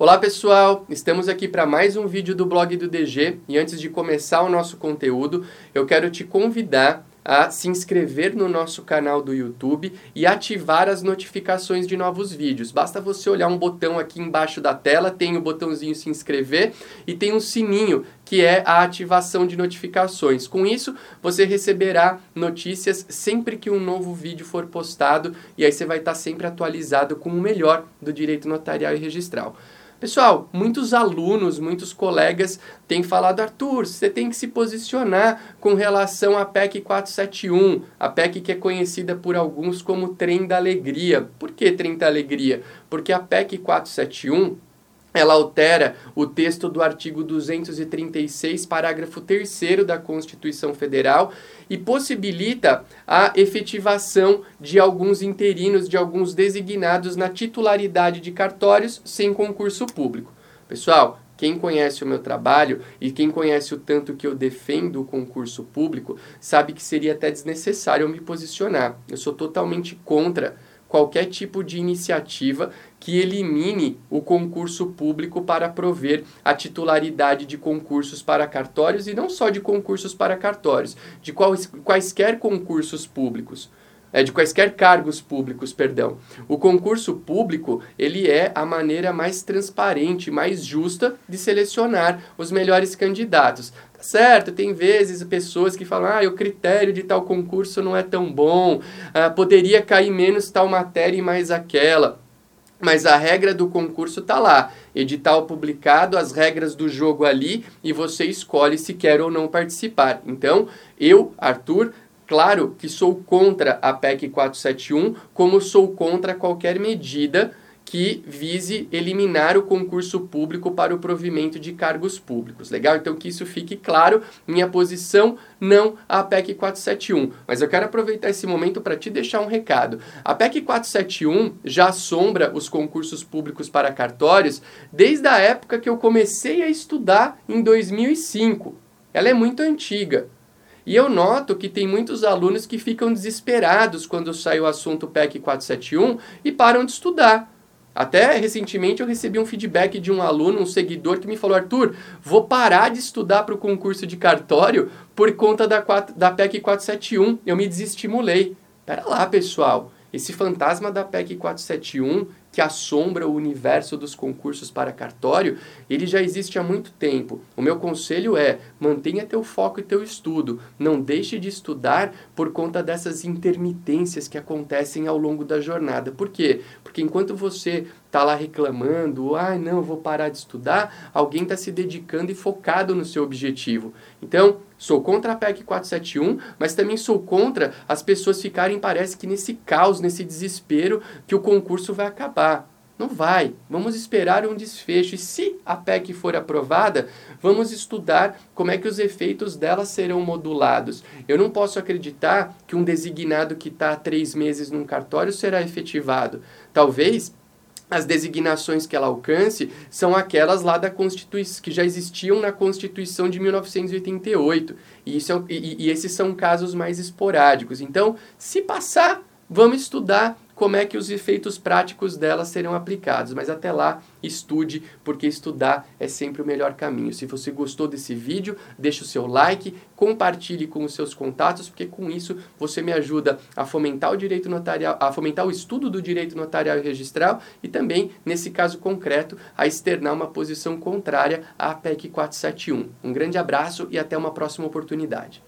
Olá pessoal, estamos aqui para mais um vídeo do blog do DG e antes de começar o nosso conteúdo, eu quero te convidar a se inscrever no nosso canal do YouTube e ativar as notificações de novos vídeos. Basta você olhar um botão aqui embaixo da tela, tem o botãozinho se inscrever e tem um sininho que é a ativação de notificações. Com isso, você receberá notícias sempre que um novo vídeo for postado e aí você vai estar sempre atualizado com o melhor do direito notarial e registral. Pessoal, muitos alunos, muitos colegas têm falado, Arthur, você tem que se posicionar com relação à PEC 471, a PEC que é conhecida por alguns como Trem da Alegria. Por que Trem da Alegria? Porque a PEC 471 ela altera o texto do artigo 236, parágrafo 3 da Constituição Federal e possibilita a efetivação de alguns interinos, de alguns designados na titularidade de cartórios sem concurso público. Pessoal, quem conhece o meu trabalho e quem conhece o tanto que eu defendo o concurso público sabe que seria até desnecessário eu me posicionar. Eu sou totalmente contra qualquer tipo de iniciativa que elimine o concurso público para prover a titularidade de concursos para cartórios e não só de concursos para cartórios, de quais, quaisquer concursos públicos. É, de quaisquer cargos públicos, perdão. O concurso público, ele é a maneira mais transparente, mais justa de selecionar os melhores candidatos. Certo, tem vezes pessoas que falam, ah, o critério de tal concurso não é tão bom, ah, poderia cair menos tal matéria e mais aquela. Mas a regra do concurso está lá. Edital publicado, as regras do jogo ali e você escolhe se quer ou não participar. Então, eu, Arthur, claro que sou contra a PEC 471, como sou contra qualquer medida que vise eliminar o concurso público para o provimento de cargos públicos. Legal? Então que isso fique claro. Minha posição não a PEC 471. Mas eu quero aproveitar esse momento para te deixar um recado. A PEC 471 já assombra os concursos públicos para cartórios desde a época que eu comecei a estudar em 2005. Ela é muito antiga. E eu noto que tem muitos alunos que ficam desesperados quando sai o assunto PEC 471 e param de estudar. Até recentemente eu recebi um feedback de um aluno, um seguidor, que me falou: Arthur, vou parar de estudar para o concurso de cartório por conta da, da PEC 471. Eu me desestimulei. Pera lá, pessoal. Esse fantasma da PEC 471 que assombra o universo dos concursos para cartório, ele já existe há muito tempo. O meu conselho é: mantenha teu foco e teu estudo. Não deixe de estudar por conta dessas intermitências que acontecem ao longo da jornada. Por quê? Porque enquanto você está lá reclamando, ai ah, não, vou parar de estudar, alguém está se dedicando e focado no seu objetivo. Então, sou contra a PEC 471, mas também sou contra as pessoas ficarem, parece que nesse caos, nesse desespero, que o concurso vai acabar. Não vai. Vamos esperar um desfecho. E se a PEC for aprovada, vamos estudar como é que os efeitos dela serão modulados. Eu não posso acreditar que um designado que está há três meses num cartório será efetivado. Talvez as designações que ela alcance são aquelas lá da Constituição, que já existiam na Constituição de 1988. E, isso é, e, e esses são casos mais esporádicos. Então, se passar, vamos estudar como é que os efeitos práticos dela serão aplicados. Mas até lá, estude, porque estudar é sempre o melhor caminho. Se você gostou desse vídeo, deixe o seu like, compartilhe com os seus contatos, porque com isso você me ajuda a fomentar o direito notarial, a fomentar o estudo do direito notarial e registral e também, nesse caso concreto, a externar uma posição contrária à PEC 471. Um grande abraço e até uma próxima oportunidade.